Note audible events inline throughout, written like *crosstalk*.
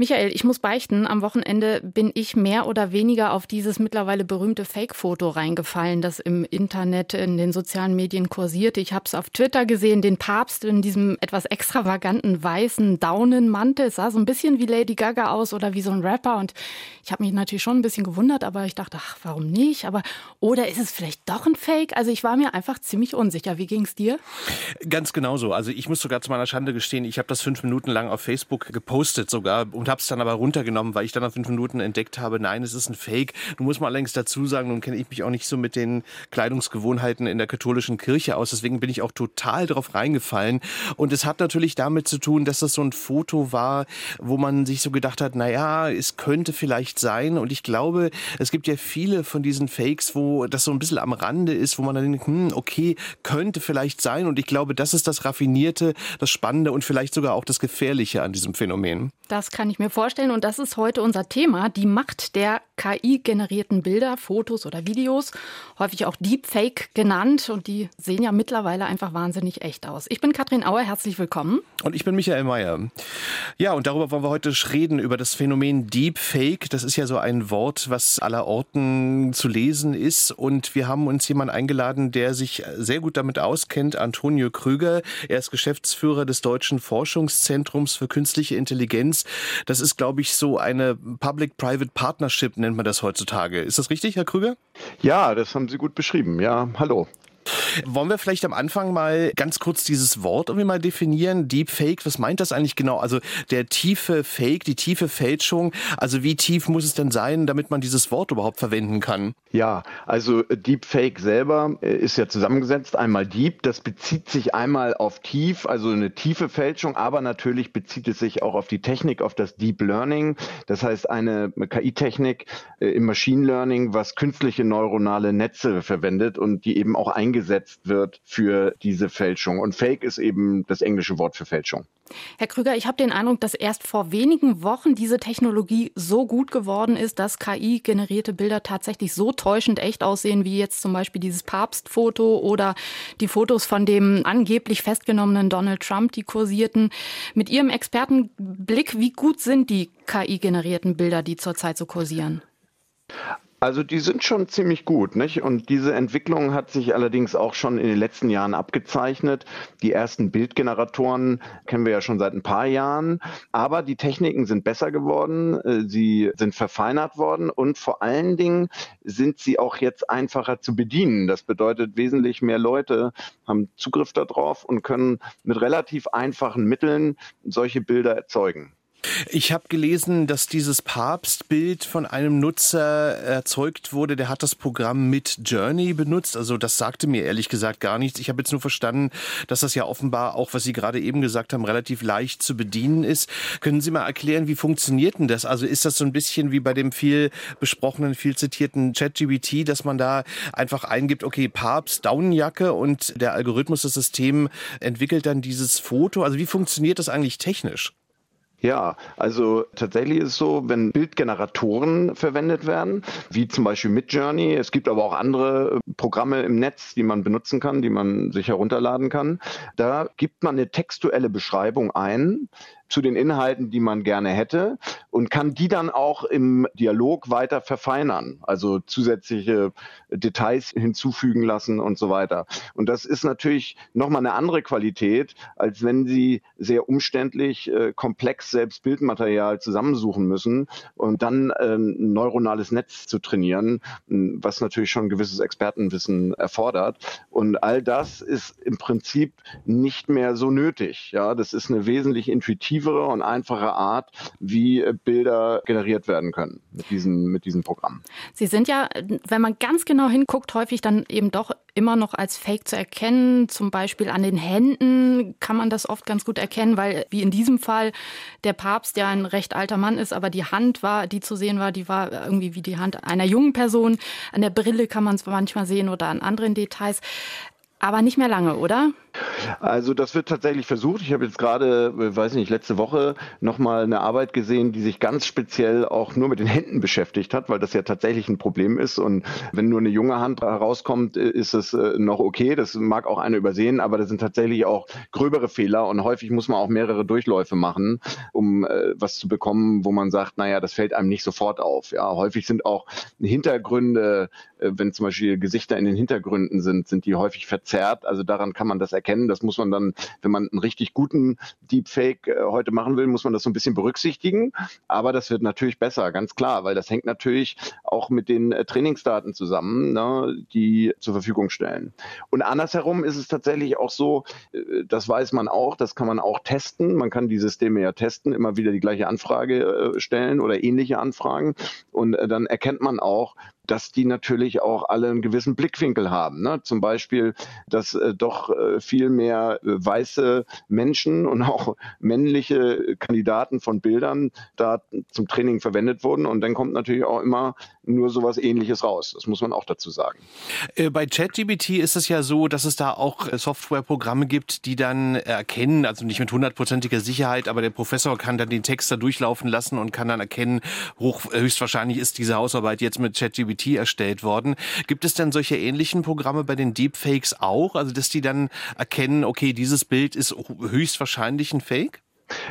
Michael, ich muss beichten, am Wochenende bin ich mehr oder weniger auf dieses mittlerweile berühmte Fake-Foto reingefallen, das im Internet, in den sozialen Medien kursiert. Ich habe es auf Twitter gesehen, den Papst in diesem etwas extravaganten weißen Daunenmantel. Es sah so ein bisschen wie Lady Gaga aus oder wie so ein Rapper. Und ich habe mich natürlich schon ein bisschen gewundert, aber ich dachte, ach, warum nicht? Aber oder ist es vielleicht doch ein Fake? Also ich war mir einfach ziemlich unsicher. Wie ging es dir? Ganz genauso. Also ich muss sogar zu meiner Schande gestehen, ich habe das fünf Minuten lang auf Facebook gepostet sogar und und habe es dann aber runtergenommen, weil ich dann nach fünf Minuten entdeckt habe, nein, es ist ein Fake. Du musst mal allerdings dazu sagen, nun kenne ich mich auch nicht so mit den Kleidungsgewohnheiten in der katholischen Kirche aus, deswegen bin ich auch total drauf reingefallen. Und es hat natürlich damit zu tun, dass das so ein Foto war, wo man sich so gedacht hat, na es könnte vielleicht sein. Und ich glaube, es gibt ja viele von diesen Fakes, wo das so ein bisschen am Rande ist, wo man dann denkt, hm, okay, könnte vielleicht sein. Und ich glaube, das ist das Raffinierte, das Spannende und vielleicht sogar auch das Gefährliche an diesem Phänomen. Das kann ich mir vorstellen und das ist heute unser Thema, die Macht der KI-generierten Bilder, Fotos oder Videos, häufig auch Deepfake genannt und die sehen ja mittlerweile einfach wahnsinnig echt aus. Ich bin Katrin Auer, herzlich willkommen. Und ich bin Michael Mayer. Ja, und darüber wollen wir heute reden, über das Phänomen Deepfake. Das ist ja so ein Wort, was aller Orten zu lesen ist und wir haben uns jemanden eingeladen, der sich sehr gut damit auskennt, Antonio Krüger. Er ist Geschäftsführer des Deutschen Forschungszentrums für künstliche Intelligenz. Das ist, glaube ich, so eine Public-Private Partnership, nennt man das heutzutage. Ist das richtig, Herr Krüger? Ja, das haben Sie gut beschrieben. Ja, hallo. Wollen wir vielleicht am Anfang mal ganz kurz dieses Wort irgendwie mal definieren? Deepfake, was meint das eigentlich genau? Also der tiefe Fake, die tiefe Fälschung, also wie tief muss es denn sein, damit man dieses Wort überhaupt verwenden kann? Ja, also Deepfake selber äh, ist ja zusammengesetzt. Einmal Deep, das bezieht sich einmal auf tief, also eine tiefe Fälschung, aber natürlich bezieht es sich auch auf die Technik, auf das Deep Learning. Das heißt eine KI-Technik äh, im Machine Learning, was künstliche neuronale Netze verwendet und die eben auch eingesetzt eingesetzt wird für diese Fälschung. Und Fake ist eben das englische Wort für Fälschung. Herr Krüger, ich habe den Eindruck, dass erst vor wenigen Wochen diese Technologie so gut geworden ist, dass KI-generierte Bilder tatsächlich so täuschend echt aussehen, wie jetzt zum Beispiel dieses Papstfoto oder die Fotos von dem angeblich festgenommenen Donald Trump, die kursierten. Mit Ihrem Expertenblick, wie gut sind die KI-generierten Bilder, die zurzeit so kursieren? Also die sind schon ziemlich gut, nicht? Und diese Entwicklung hat sich allerdings auch schon in den letzten Jahren abgezeichnet. Die ersten Bildgeneratoren kennen wir ja schon seit ein paar Jahren, aber die Techniken sind besser geworden, äh, sie sind verfeinert worden und vor allen Dingen sind sie auch jetzt einfacher zu bedienen. Das bedeutet, wesentlich mehr Leute haben Zugriff darauf und können mit relativ einfachen Mitteln solche Bilder erzeugen. Ich habe gelesen, dass dieses Papstbild von einem Nutzer erzeugt wurde, der hat das Programm mit Journey benutzt. Also das sagte mir ehrlich gesagt gar nichts. Ich habe jetzt nur verstanden, dass das ja offenbar auch, was Sie gerade eben gesagt haben, relativ leicht zu bedienen ist. Können Sie mal erklären, wie funktioniert denn das? Also ist das so ein bisschen wie bei dem viel besprochenen, viel zitierten ChatGBT, dass man da einfach eingibt, okay, Papst, Daunenjacke und der Algorithmus, das System entwickelt dann dieses Foto. Also wie funktioniert das eigentlich technisch? Ja, also tatsächlich ist es so, wenn Bildgeneratoren verwendet werden, wie zum Beispiel Midjourney, es gibt aber auch andere äh, Programme im Netz, die man benutzen kann, die man sich herunterladen kann, da gibt man eine textuelle Beschreibung ein, zu den Inhalten, die man gerne hätte und kann die dann auch im Dialog weiter verfeinern, also zusätzliche Details hinzufügen lassen und so weiter. Und das ist natürlich nochmal eine andere Qualität, als wenn Sie sehr umständlich, äh, komplex selbst Bildmaterial zusammensuchen müssen und dann äh, ein neuronales Netz zu trainieren, was natürlich schon gewisses Expertenwissen erfordert. Und all das ist im Prinzip nicht mehr so nötig. Ja, das ist eine wesentlich intuitive intuitivere und einfache Art, wie äh, Bilder generiert werden können mit diesem, mit diesem Programm. Sie sind ja, wenn man ganz genau hinguckt, häufig dann eben doch immer noch als Fake zu erkennen. Zum Beispiel an den Händen kann man das oft ganz gut erkennen, weil wie in diesem Fall der Papst ja ein recht alter Mann ist, aber die Hand war, die zu sehen war, die war irgendwie wie die Hand einer jungen Person. An der Brille kann man es manchmal sehen oder an anderen Details. Aber nicht mehr lange, oder? Also das wird tatsächlich versucht. Ich habe jetzt gerade, äh, weiß nicht, letzte Woche nochmal eine Arbeit gesehen, die sich ganz speziell auch nur mit den Händen beschäftigt hat, weil das ja tatsächlich ein Problem ist. Und wenn nur eine junge Hand herauskommt, äh, ist es äh, noch okay. Das mag auch einer übersehen, aber das sind tatsächlich auch gröbere Fehler und häufig muss man auch mehrere Durchläufe machen, um was zu bekommen, wo man sagt, naja, das fällt einem nicht sofort auf. Ja, häufig sind auch Hintergründe, wenn zum Beispiel Gesichter in den Hintergründen sind, sind die häufig verzerrt. Also daran kann man das erkennen. Das muss man dann, wenn man einen richtig guten Deepfake äh, heute machen will, muss man das so ein bisschen berücksichtigen. Aber das wird natürlich besser, ganz klar, weil das hängt natürlich auch mit den äh, Trainingsdaten zusammen, ne, die zur Verfügung stellen. Und andersherum ist es tatsächlich auch so, äh, das weiß man auch, das kann man auch testen. Man kann die Systeme ja testen, immer wieder die gleiche Anfrage stellen oder ähnliche Anfragen. Und dann erkennt man auch, dass die natürlich auch alle einen gewissen Blickwinkel haben. Ne? Zum Beispiel, dass äh, doch äh, viel mehr äh, weiße Menschen *laughs* und auch männliche Kandidaten von Bildern da zum Training verwendet wurden. Und dann kommt natürlich auch immer nur sowas ähnliches raus. Das muss man auch dazu sagen. Äh, bei ChatGPT ist es ja so, dass es da auch äh, Softwareprogramme gibt, die dann erkennen, also nicht mit hundertprozentiger Sicherheit, aber der Professor kann dann den Text da durchlaufen lassen und kann dann erkennen, hoch, höchstwahrscheinlich ist diese Hausarbeit jetzt mit ChatGPT erstellt worden. Gibt es denn solche ähnlichen Programme bei den Deepfakes auch? Also, dass die dann erkennen, okay, dieses Bild ist höchstwahrscheinlich ein Fake?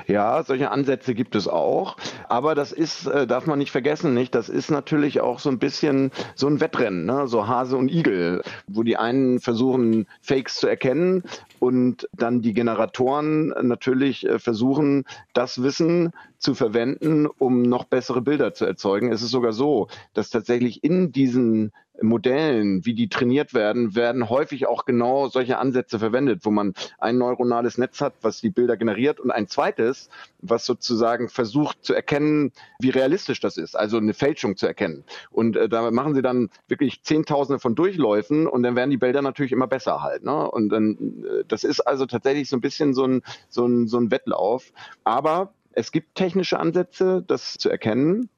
Ja, solche Ansätze gibt es auch. Aber das ist, äh, darf man nicht vergessen, nicht? Das ist natürlich auch so ein bisschen so ein Wettrennen, ne? so Hase und Igel, wo die einen versuchen, Fakes zu erkennen und dann die Generatoren natürlich äh, versuchen, das Wissen zu verwenden, um noch bessere Bilder zu erzeugen. Es ist sogar so, dass tatsächlich in diesen Modellen, wie die trainiert werden, werden häufig auch genau solche Ansätze verwendet, wo man ein neuronales Netz hat, was die Bilder generiert und ein zweites, was sozusagen versucht zu erkennen, wie realistisch das ist, also eine Fälschung zu erkennen. Und äh, da machen sie dann wirklich Zehntausende von Durchläufen und dann werden die Bilder natürlich immer besser halt. Ne? Und dann, äh, das ist also tatsächlich so ein bisschen so ein, so ein, so ein Wettlauf. Aber es gibt technische Ansätze, das zu erkennen,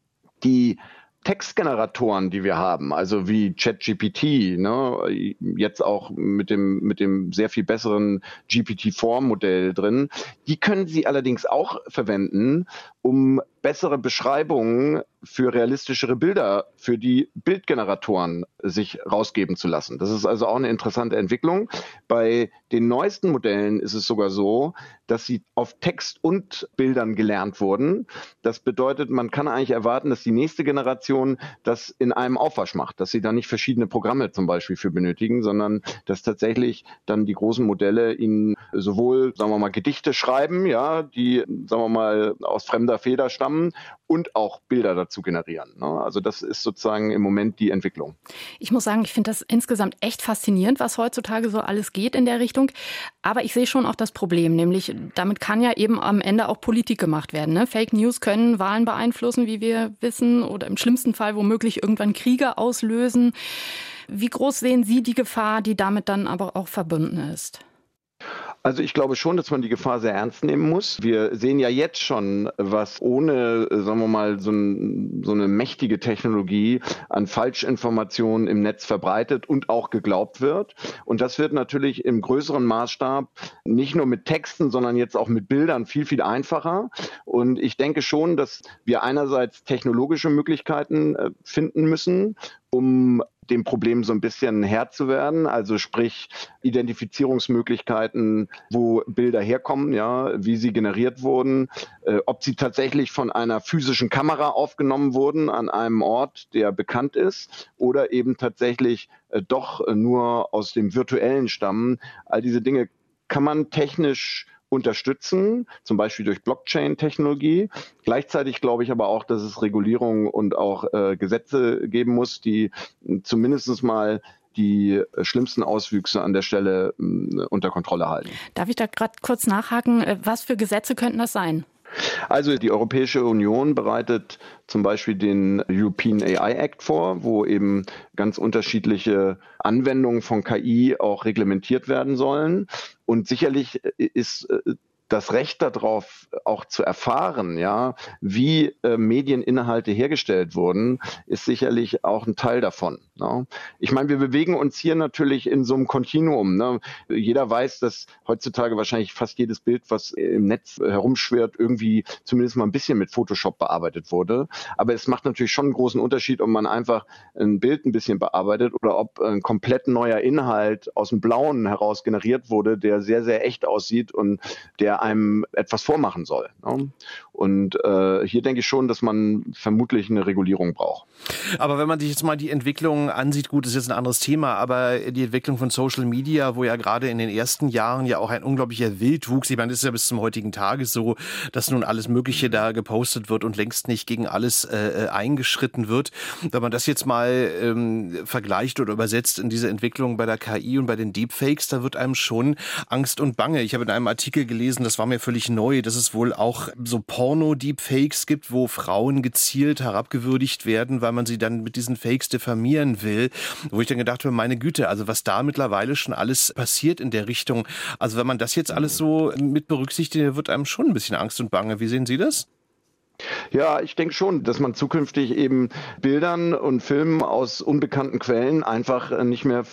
die Textgeneratoren, die wir haben, also wie ChatGPT, ne, jetzt auch mit dem, mit dem sehr viel besseren GPT-4-Modell drin, die können Sie allerdings auch verwenden, um bessere Beschreibungen für realistischere Bilder für die Bildgeneratoren sich rausgeben zu lassen. Das ist also auch eine interessante Entwicklung. Bei den neuesten Modellen ist es sogar so, dass sie auf Text und Bildern gelernt wurden. Das bedeutet, man kann eigentlich erwarten, dass die nächste Generation das in einem Aufwasch macht, dass sie da nicht verschiedene Programme zum Beispiel für benötigen, sondern dass tatsächlich dann die großen Modelle ihnen sowohl, sagen wir mal, Gedichte schreiben, ja, die, sagen wir mal, aus fremder Feder stammen und auch Bilder dazu generieren. Ne? Also das ist sozusagen im Moment die Entwicklung. Ich muss sagen, ich finde das insgesamt echt faszinierend, was heutzutage so alles geht in der Richtung. Aber ich sehe schon auch das Problem, nämlich damit kann ja eben am Ende auch Politik gemacht werden. Ne? Fake News können Wahlen beeinflussen, wie wir wissen, oder im schlimmsten Fall womöglich irgendwann Kriege auslösen. Wie groß sehen Sie die Gefahr, die damit dann aber auch verbunden ist? Also ich glaube schon, dass man die Gefahr sehr ernst nehmen muss. Wir sehen ja jetzt schon, was ohne, sagen wir mal, so, ein, so eine mächtige Technologie an Falschinformationen im Netz verbreitet und auch geglaubt wird. Und das wird natürlich im größeren Maßstab nicht nur mit Texten, sondern jetzt auch mit Bildern viel, viel einfacher. Und ich denke schon, dass wir einerseits technologische Möglichkeiten äh, finden müssen, um dem Problem so ein bisschen Herr zu werden. Also sprich Identifizierungsmöglichkeiten, wo Bilder herkommen, ja, wie sie generiert wurden, äh, ob sie tatsächlich von einer physischen Kamera aufgenommen wurden an einem Ort, der bekannt ist, oder eben tatsächlich äh, doch nur aus dem virtuellen stammen. All diese Dinge kann man technisch unterstützen, zum Beispiel durch Blockchain-Technologie. Gleichzeitig glaube ich aber auch, dass es Regulierungen und auch äh, Gesetze geben muss, die zumindest mal die schlimmsten Auswüchse an der Stelle äh, unter Kontrolle halten. Darf ich da gerade kurz nachhaken? Äh, was für Gesetze könnten das sein? Also die Europäische Union bereitet zum Beispiel den European AI Act vor, wo eben ganz unterschiedliche Anwendungen von KI auch reglementiert werden sollen. Und sicherlich ist das Recht darauf auch zu erfahren, ja, wie äh, Medieninhalte hergestellt wurden, ist sicherlich auch ein Teil davon. Ne? Ich meine, wir bewegen uns hier natürlich in so einem Kontinuum. Ne? Jeder weiß, dass heutzutage wahrscheinlich fast jedes Bild, was im Netz herumschwirrt, irgendwie zumindest mal ein bisschen mit Photoshop bearbeitet wurde. Aber es macht natürlich schon einen großen Unterschied, ob man einfach ein Bild ein bisschen bearbeitet oder ob ein komplett neuer Inhalt aus dem Blauen heraus generiert wurde, der sehr, sehr echt aussieht und der einem etwas vormachen soll. Ne? Und äh, hier denke ich schon, dass man vermutlich eine Regulierung braucht. Aber wenn man sich jetzt mal die Entwicklung ansieht, gut, ist jetzt ein anderes Thema, aber die Entwicklung von Social Media, wo ja gerade in den ersten Jahren ja auch ein unglaublicher Wildwuchs, ich meine, das ist ja bis zum heutigen Tage so, dass nun alles Mögliche da gepostet wird und längst nicht gegen alles äh, äh eingeschritten wird. Wenn man das jetzt mal ähm, vergleicht oder übersetzt in diese Entwicklung bei der KI und bei den Deepfakes, da wird einem schon Angst und Bange. Ich habe in einem Artikel gelesen, das war mir völlig neu, dass es wohl auch so Porno-Deepfakes gibt, wo Frauen gezielt herabgewürdigt werden, weil man sie dann mit diesen Fakes diffamieren will. Wo ich dann gedacht habe, meine Güte, also was da mittlerweile schon alles passiert in der Richtung. Also wenn man das jetzt alles so mit berücksichtigt, wird einem schon ein bisschen Angst und Bange. Wie sehen Sie das? Ja, ich denke schon, dass man zukünftig eben Bildern und Filmen aus unbekannten Quellen einfach nicht mehr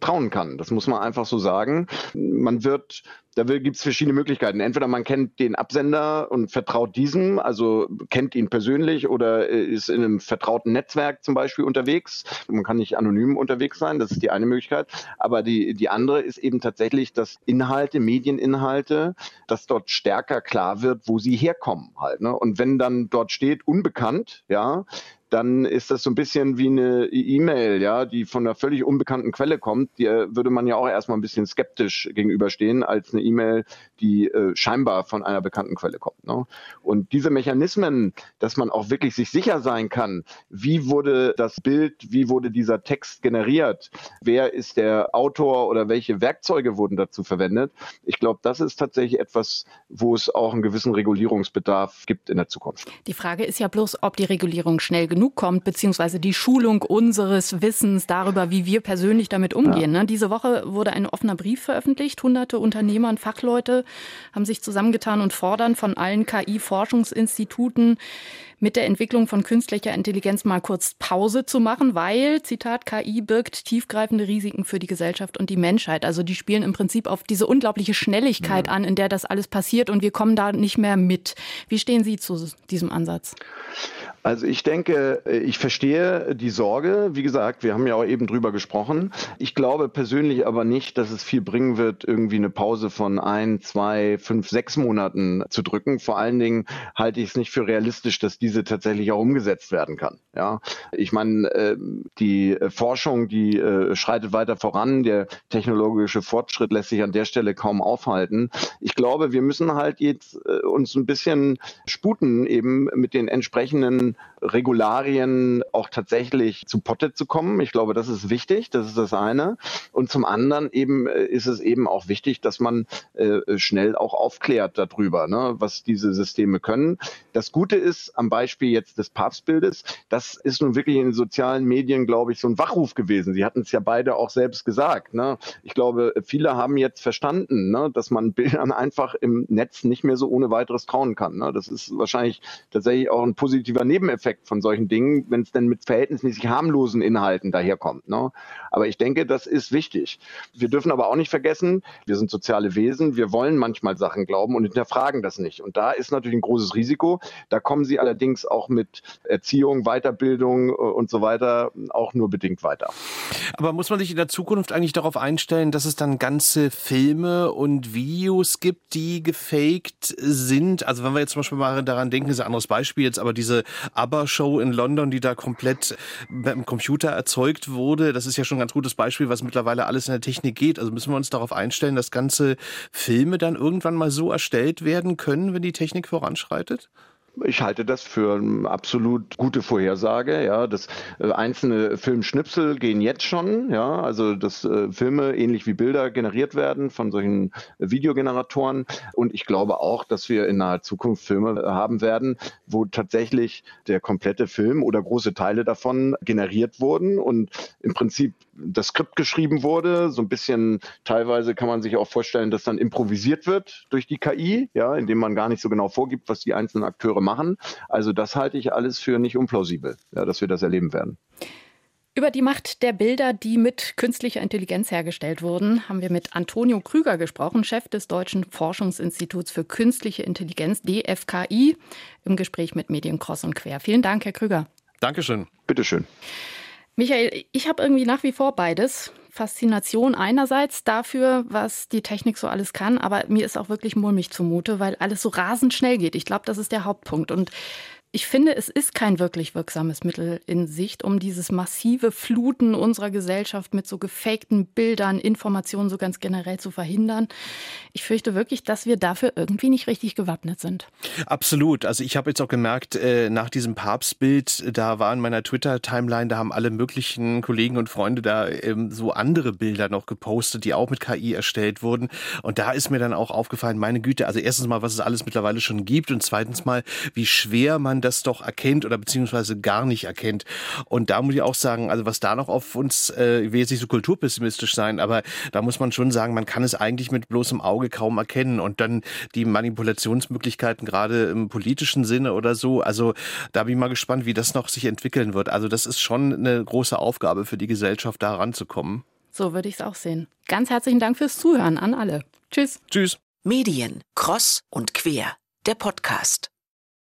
trauen kann. Das muss man einfach so sagen. Man wird da gibt es verschiedene Möglichkeiten. Entweder man kennt den Absender und vertraut diesem, also kennt ihn persönlich oder äh, ist in einem vertrauten Netzwerk zum Beispiel unterwegs. Man kann nicht anonym unterwegs sein, das ist die eine Möglichkeit. Aber die, die andere ist eben tatsächlich, dass Inhalte, Medieninhalte, dass dort stärker klar wird, wo sie herkommen halt. Ne? Und wenn dann dort steht, unbekannt, ja, dann ist das so ein bisschen wie eine E-Mail, ja, die von einer völlig unbekannten Quelle kommt. Die äh, würde man ja auch erstmal ein bisschen skeptisch gegenüberstehen als eine E-Mail, die äh, scheinbar von einer bekannten Quelle kommt. Ne? Und diese Mechanismen, dass man auch wirklich sich sicher sein kann, wie wurde das Bild, wie wurde dieser Text generiert, wer ist der Autor oder welche Werkzeuge wurden dazu verwendet. Ich glaube, das ist tatsächlich etwas, wo es auch einen gewissen Regulierungsbedarf gibt in der Zukunft. Die Frage ist ja bloß, ob die Regulierung schnell genug genug kommt, beziehungsweise die Schulung unseres Wissens darüber, wie wir persönlich damit umgehen. Ja. Ne? Diese Woche wurde ein offener Brief veröffentlicht. Hunderte Unternehmer und Fachleute haben sich zusammengetan und fordern von allen KI-Forschungsinstituten, mit der Entwicklung von künstlicher Intelligenz mal kurz Pause zu machen, weil, Zitat, KI birgt tiefgreifende Risiken für die Gesellschaft und die Menschheit. Also die spielen im Prinzip auf diese unglaubliche Schnelligkeit ja. an, in der das alles passiert und wir kommen da nicht mehr mit. Wie stehen Sie zu diesem Ansatz? Also ich denke, ich verstehe die Sorge. Wie gesagt, wir haben ja auch eben drüber gesprochen. Ich glaube persönlich aber nicht, dass es viel bringen wird, irgendwie eine Pause von ein, zwei, fünf, sechs Monaten zu drücken. Vor allen Dingen halte ich es nicht für realistisch, dass diese tatsächlich auch umgesetzt werden kann. Ja, ich meine, äh, die Forschung, die äh, schreitet weiter voran. Der technologische Fortschritt lässt sich an der Stelle kaum aufhalten. Ich glaube, wir müssen halt jetzt äh, uns ein bisschen sputen eben mit den entsprechenden Regularien auch tatsächlich zu Potte zu kommen. Ich glaube, das ist wichtig, das ist das eine. Und zum anderen eben äh, ist es eben auch wichtig, dass man äh, schnell auch aufklärt darüber, ne, was diese Systeme können. Das Gute ist am Beispiel jetzt des Papstbildes, das ist nun wirklich in den sozialen Medien, glaube ich, so ein Wachruf gewesen. Sie hatten es ja beide auch selbst gesagt. Ne? Ich glaube, viele haben jetzt verstanden, ne, dass man Bildern einfach im Netz nicht mehr so ohne weiteres trauen kann. Ne? Das ist wahrscheinlich tatsächlich auch ein positiver Nebeneffekt Nebeneffekt von solchen Dingen, wenn es denn mit verhältnismäßig harmlosen Inhalten daherkommt. Ne? Aber ich denke, das ist wichtig. Wir dürfen aber auch nicht vergessen, wir sind soziale Wesen, wir wollen manchmal Sachen glauben und hinterfragen das nicht. Und da ist natürlich ein großes Risiko. Da kommen sie allerdings auch mit Erziehung, Weiterbildung äh, und so weiter auch nur bedingt weiter. Aber muss man sich in der Zukunft eigentlich darauf einstellen, dass es dann ganze Filme und Videos gibt, die gefaked sind? Also wenn wir jetzt zum Beispiel mal daran denken, ist ein anderes Beispiel jetzt, aber diese ABBA-Show in London, die da komplett dem Computer erzeugt wurde, das ist ja schon ein ganz gutes Beispiel, was mittlerweile alles in der Technik geht. Also müssen wir uns darauf einstellen, dass ganze Filme dann irgendwann mal so erstellt werden können, wenn die Technik voranschreitet? Ich halte das für eine absolut gute Vorhersage. Ja, das äh, einzelne Filmschnipsel gehen jetzt schon. Ja, also dass äh, Filme ähnlich wie Bilder generiert werden von solchen Videogeneratoren. Und ich glaube auch, dass wir in naher Zukunft Filme haben werden, wo tatsächlich der komplette Film oder große Teile davon generiert wurden und im Prinzip das Skript geschrieben wurde. So ein bisschen teilweise kann man sich auch vorstellen, dass dann improvisiert wird durch die KI, ja, indem man gar nicht so genau vorgibt, was die einzelnen Akteure machen. Also das halte ich alles für nicht unplausibel, ja, dass wir das erleben werden. Über die Macht der Bilder, die mit künstlicher Intelligenz hergestellt wurden, haben wir mit Antonio Krüger gesprochen, Chef des Deutschen Forschungsinstituts für künstliche Intelligenz, DFKI, im Gespräch mit Medien Cross und Quer. Vielen Dank, Herr Krüger. Dankeschön. Bitteschön. Michael, ich habe irgendwie nach wie vor beides. Faszination einerseits dafür, was die Technik so alles kann, aber mir ist auch wirklich mulmig zumute, weil alles so rasend schnell geht. Ich glaube, das ist der Hauptpunkt. Und ich finde, es ist kein wirklich wirksames Mittel in Sicht, um dieses massive Fluten unserer Gesellschaft mit so gefakten Bildern, Informationen so ganz generell zu verhindern. Ich fürchte wirklich, dass wir dafür irgendwie nicht richtig gewappnet sind. Absolut. Also ich habe jetzt auch gemerkt, äh, nach diesem Papstbild, da war in meiner Twitter-Timeline, da haben alle möglichen Kollegen und Freunde da ähm, so andere Bilder noch gepostet, die auch mit KI erstellt wurden. Und da ist mir dann auch aufgefallen, meine Güte, also erstens mal, was es alles mittlerweile schon gibt und zweitens mal, wie schwer man das doch erkennt oder beziehungsweise gar nicht erkennt. Und da muss ich auch sagen, also was da noch auf uns, äh, ich will jetzt nicht so kulturpessimistisch sein, aber da muss man schon sagen, man kann es eigentlich mit bloßem Auge kaum erkennen. Und dann die Manipulationsmöglichkeiten gerade im politischen Sinne oder so, also da bin ich mal gespannt, wie das noch sich entwickeln wird. Also das ist schon eine große Aufgabe für die Gesellschaft, da ranzukommen. So würde ich es auch sehen. Ganz herzlichen Dank fürs Zuhören an alle. Tschüss. Tschüss. Medien, Cross und Quer, der Podcast.